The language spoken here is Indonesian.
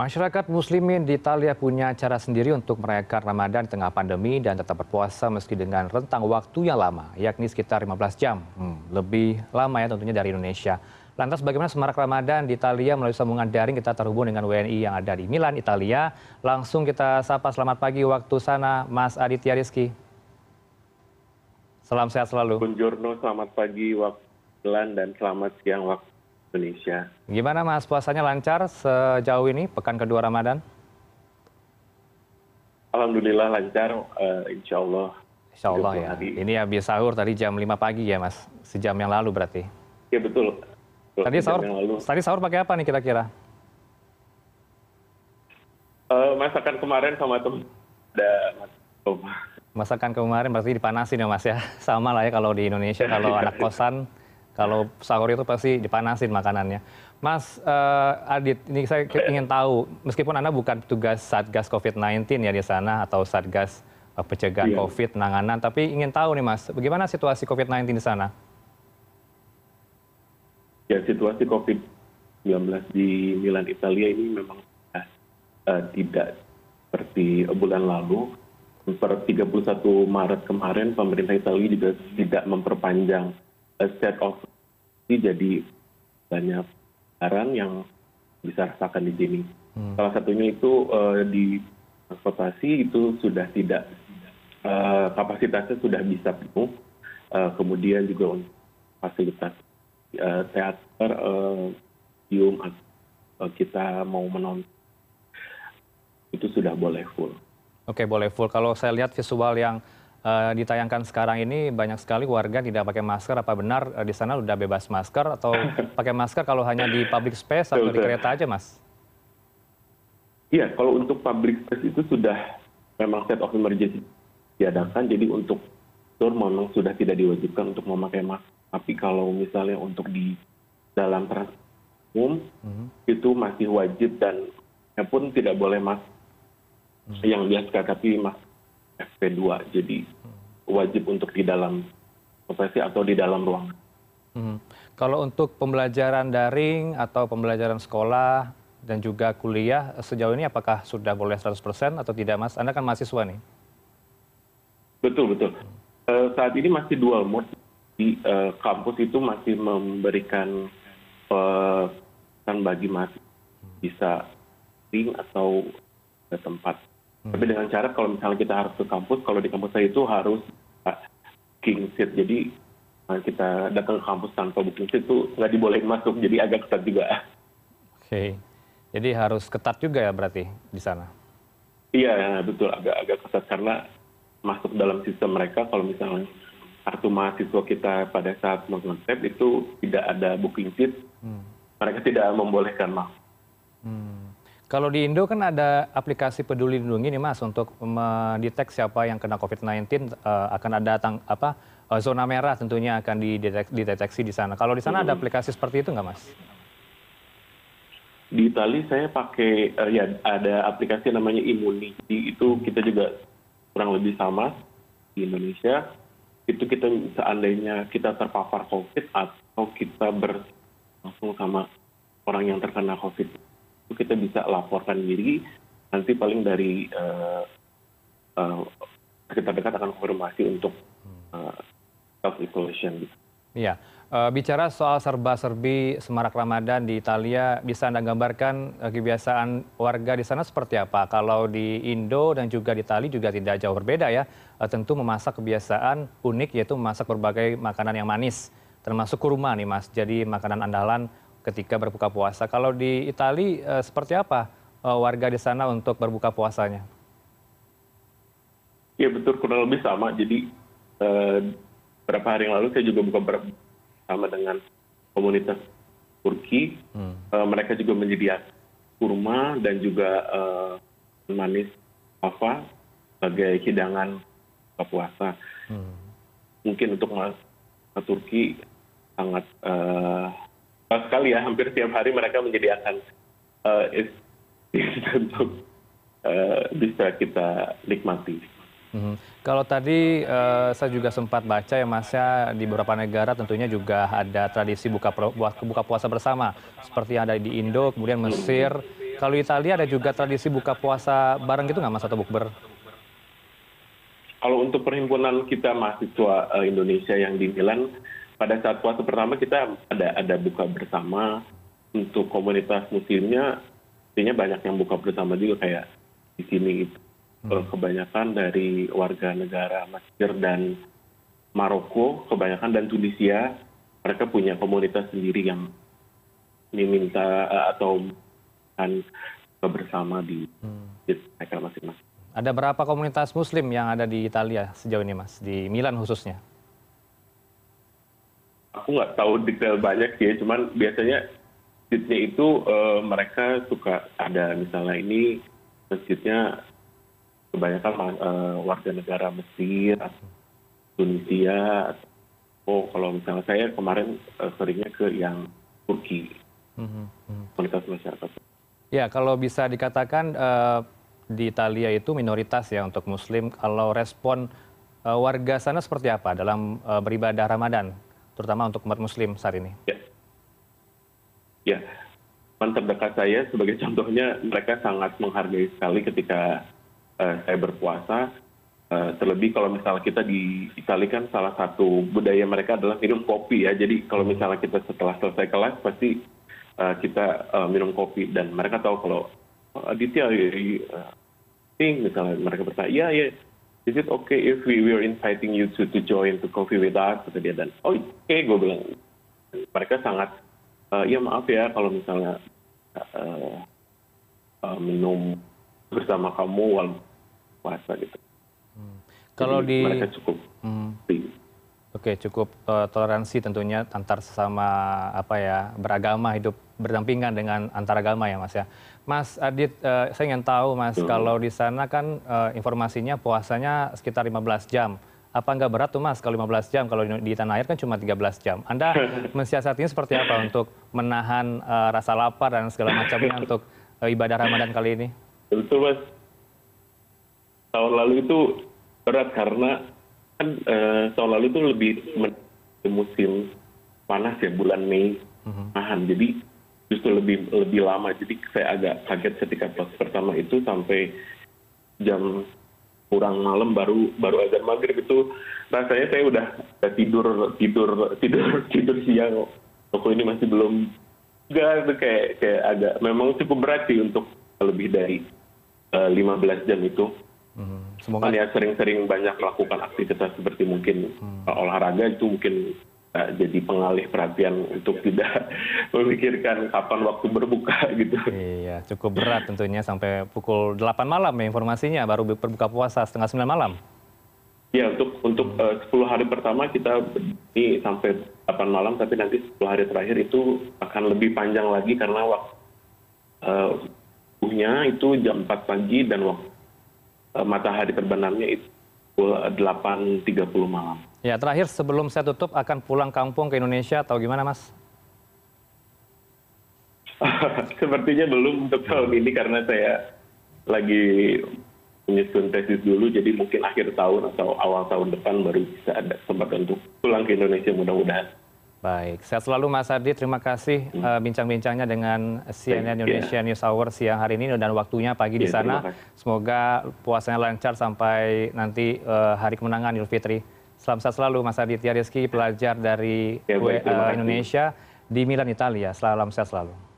Masyarakat muslimin di Italia punya cara sendiri untuk merayakan Ramadan di tengah pandemi dan tetap berpuasa meski dengan rentang waktu yang lama, yakni sekitar 15 jam. Hmm, lebih lama ya tentunya dari Indonesia. Lantas bagaimana semarak Ramadan di Italia melalui sambungan daring kita terhubung dengan WNI yang ada di Milan, Italia. Langsung kita sapa selamat pagi waktu sana Mas Aditya Rizky. Salam sehat selalu. Buongiorno, selamat pagi waktu Milan dan selamat siang waktu Indonesia. Gimana Mas puasanya lancar sejauh ini pekan kedua Ramadan? Alhamdulillah lancar, uh, insya Allah. Insya Allah ya. Hari. Ini habis sahur tadi jam 5 pagi ya Mas, sejam yang lalu berarti. Ya betul. Tadi sahur, tadi sahur pakai apa nih kira-kira? Uh, masakan kemarin sama teman ada Masakan kemarin berarti dipanasin ya Mas ya, sama lah ya kalau di Indonesia kalau anak kosan kalau sahur itu pasti dipanasin makanannya. Mas uh, Adit, ini saya ingin tahu, meskipun Anda bukan petugas Satgas COVID-19 ya di sana atau Satgas uh, pencegahan iya. COVID penanganan, tapi ingin tahu nih Mas, bagaimana situasi COVID-19 di sana? Ya, situasi COVID-19 di Milan, Italia ini memang uh, tidak seperti bulan lalu. Per 31 Maret kemarin, pemerintah Italia juga tidak memperpanjang state of jadi banyak barang yang bisa rasakan di sini. Hmm. Salah satunya itu uh, di transportasi itu sudah tidak uh, kapasitasnya sudah bisa penuh. Uh, kemudian juga untuk fasilitas uh, teater, museum, uh, kita mau menonton itu sudah boleh full. Oke, boleh full. Kalau saya lihat visual yang ditayangkan sekarang ini banyak sekali warga tidak pakai masker. Apa benar uh, di sana sudah bebas masker atau pakai masker kalau hanya di public space atau di kereta aja, Mas? Iya, kalau untuk public space itu sudah memang state of emergency diadakan. Jadi untuk tour memang sudah tidak diwajibkan untuk memakai masker. Tapi kalau misalnya untuk di dalam transport umum mm -hmm. itu masih wajib dan pun tidak boleh masker mm -hmm. yang biasa tapi masker FP2 jadi wajib untuk di dalam profesi atau di dalam ruangan. Hmm. Kalau untuk pembelajaran daring atau pembelajaran sekolah dan juga kuliah sejauh ini apakah sudah boleh 100% atau tidak Mas? Anda kan mahasiswa nih. Betul betul. Uh, saat ini masih dual mode di uh, kampus itu masih memberikan uh, bagi mahasiswa bisa ring atau ke tempat tapi dengan cara kalau misalnya kita harus ke kampus kalau di kampus saya itu harus booking seat jadi kita datang ke kampus tanpa booking seat itu nggak dibolehin masuk. Jadi agak ketat juga. Oke. Jadi harus ketat juga ya berarti di sana? Iya betul. Agak agak ketat karena masuk dalam sistem mereka. Kalau misalnya kartu mahasiswa kita pada saat mengonsep itu tidak ada booking seat hmm. mereka tidak membolehkan masuk. Hmm. Kalau di Indo kan ada aplikasi peduli lindungi nih Mas untuk mendeteksi siapa yang kena COVID-19 uh, akan ada tang, apa uh, zona merah tentunya akan dideteksi, dideteksi di sana. Kalau di sana ada aplikasi seperti itu nggak Mas? Di Itali saya pakai uh, ya ada aplikasi namanya Imuni. Itu kita juga kurang lebih sama di Indonesia. Itu kita seandainya kita terpapar COVID atau kita ber langsung sama orang yang terkena COVID laporkan diri nanti paling dari uh, uh, kita dekat akan konfirmasi untuk uh, self isolation. Iya. Bicara soal serba-serbi semarak Ramadan di Italia, bisa Anda gambarkan kebiasaan warga di sana seperti apa? Kalau di Indo dan juga di Italia juga tidak jauh berbeda ya. Tentu memasak kebiasaan unik yaitu memasak berbagai makanan yang manis, termasuk kurma nih Mas. Jadi makanan andalan ketika berbuka puasa. Kalau di Itali uh, seperti apa uh, warga di sana untuk berbuka puasanya? Ya betul kurang lebih sama. Jadi uh, beberapa hari yang lalu saya juga buka bersama dengan komunitas Turki. Hmm. Mereka juga menyediakan kurma dan juga manis apa sebagai hidangan buka puasa. Hmm. Mungkin untuk Turki sangat uh, sekali ya hampir tiap hari mereka menyediakan uh, untuk uh, bisa kita nikmati. Hmm. Kalau tadi uh, saya juga sempat baca ya Mas ya di beberapa negara tentunya juga ada tradisi buka buka puasa bersama seperti yang ada di Indo, kemudian Mesir, kalau Italia ada juga tradisi buka puasa bareng gitu nggak Mas atau bukber? Kalau untuk perhimpunan kita mahasiswa uh, Indonesia yang di Milan, pada saat puasa pertama kita ada ada buka bersama untuk komunitas muslimnya, artinya banyak yang buka bersama juga kayak di sini itu hmm. kebanyakan dari warga negara Mesir dan Maroko, kebanyakan dan Tunisia, mereka punya komunitas sendiri yang diminta uh, atau kan bersama di hmm. mereka masing-masing. Ada berapa komunitas Muslim yang ada di Italia sejauh ini, Mas, di Milan khususnya? Aku nggak tahu detail banyak sih, cuman biasanya masjidnya itu uh, mereka suka ada misalnya ini masjidnya kebanyakan uh, warga negara Mesir, Tunisia, oh kalau misalnya saya kemarin uh, seringnya ke yang Turki, mm -hmm. komunitas masyarakat. Ya, kalau bisa dikatakan uh, di Italia itu minoritas ya untuk Muslim. Kalau respon uh, warga sana seperti apa dalam uh, beribadah Ramadan, terutama untuk umat Muslim saat ini? Ya, ya. teman terdekat saya sebagai contohnya mereka sangat menghargai sekali ketika uh, saya berpuasa. Uh, terlebih kalau misalnya kita di Italia kan salah satu budaya mereka adalah minum kopi ya. Jadi kalau misalnya kita setelah selesai kelas pasti uh, kita uh, minum kopi dan mereka tahu kalau Aditya uh, misalnya mereka bertanya iya iya is it okay if we were inviting you to to join to coffee with us kata dia dan oh oke okay, gue bilang mereka sangat uh, ya maaf ya kalau misalnya uh, uh, minum bersama kamu walaupun puasa gitu hmm. kalau Jadi, di mereka cukup hmm. Oke, cukup uh, toleransi tentunya antar sesama apa ya beragama hidup berdampingan dengan antar agama ya Mas ya. Mas Adit, uh, saya ingin tahu Mas hmm. kalau di sana kan uh, informasinya puasanya sekitar 15 jam. Apa nggak berat tuh Mas kalau 15 jam kalau di, tanah air kan cuma 13 jam. Anda mensiasatinya seperti apa untuk menahan uh, rasa lapar dan segala macamnya untuk uh, ibadah Ramadan kali ini? Betul Mas. Tahun lalu itu berat karena kan uh, tahun lalu itu lebih musim panas ya bulan Mei nahan. Jadi justru lebih lebih lama. Jadi saya agak kaget ketika pas pertama itu sampai jam kurang malam baru baru azan maghrib itu rasanya saya udah, udah tidur tidur tidur tidur siang. Toko ini masih belum enggak itu kayak kayak agak memang cukup berat sih untuk lebih dari uh, eh, 15 jam itu semoga ya sering-sering banyak melakukan aktivitas seperti mungkin hmm. olahraga itu mungkin uh, jadi pengalih perhatian untuk tidak memikirkan kapan waktu berbuka gitu. Iya, cukup berat tentunya sampai pukul 8 malam ya informasinya baru berbuka puasa setengah 9 malam. Ya, untuk untuk hmm. uh, 10 hari pertama kita ini sampai 8 malam tapi nanti 10 hari terakhir itu akan lebih panjang lagi karena waktu uh, itu jam 4 pagi dan waktu Eh, matahari terbenamnya itu pukul 8.30 malam. Ya, terakhir sebelum saya tutup akan pulang kampung ke Indonesia atau gimana, Mas? Sepertinya belum untuk tahun ini karena saya lagi menyusun tesis dulu, jadi mungkin akhir tahun atau awal tahun depan baru bisa ada kesempatan untuk pulang ke Indonesia mudah-mudahan. Baik, sehat selalu Mas Adi. Terima kasih hmm. uh, bincang-bincangnya dengan CNN Indonesia yeah. News Hour siang hari ini dan waktunya pagi yeah, di sana. Semoga puasanya lancar sampai nanti uh, hari kemenangan Idul Fitri. Salam sehat selalu Mas Aditya Rizky, pelajar dari yeah, baik, uh, Indonesia di Milan, Italia. Salam sehat selalu.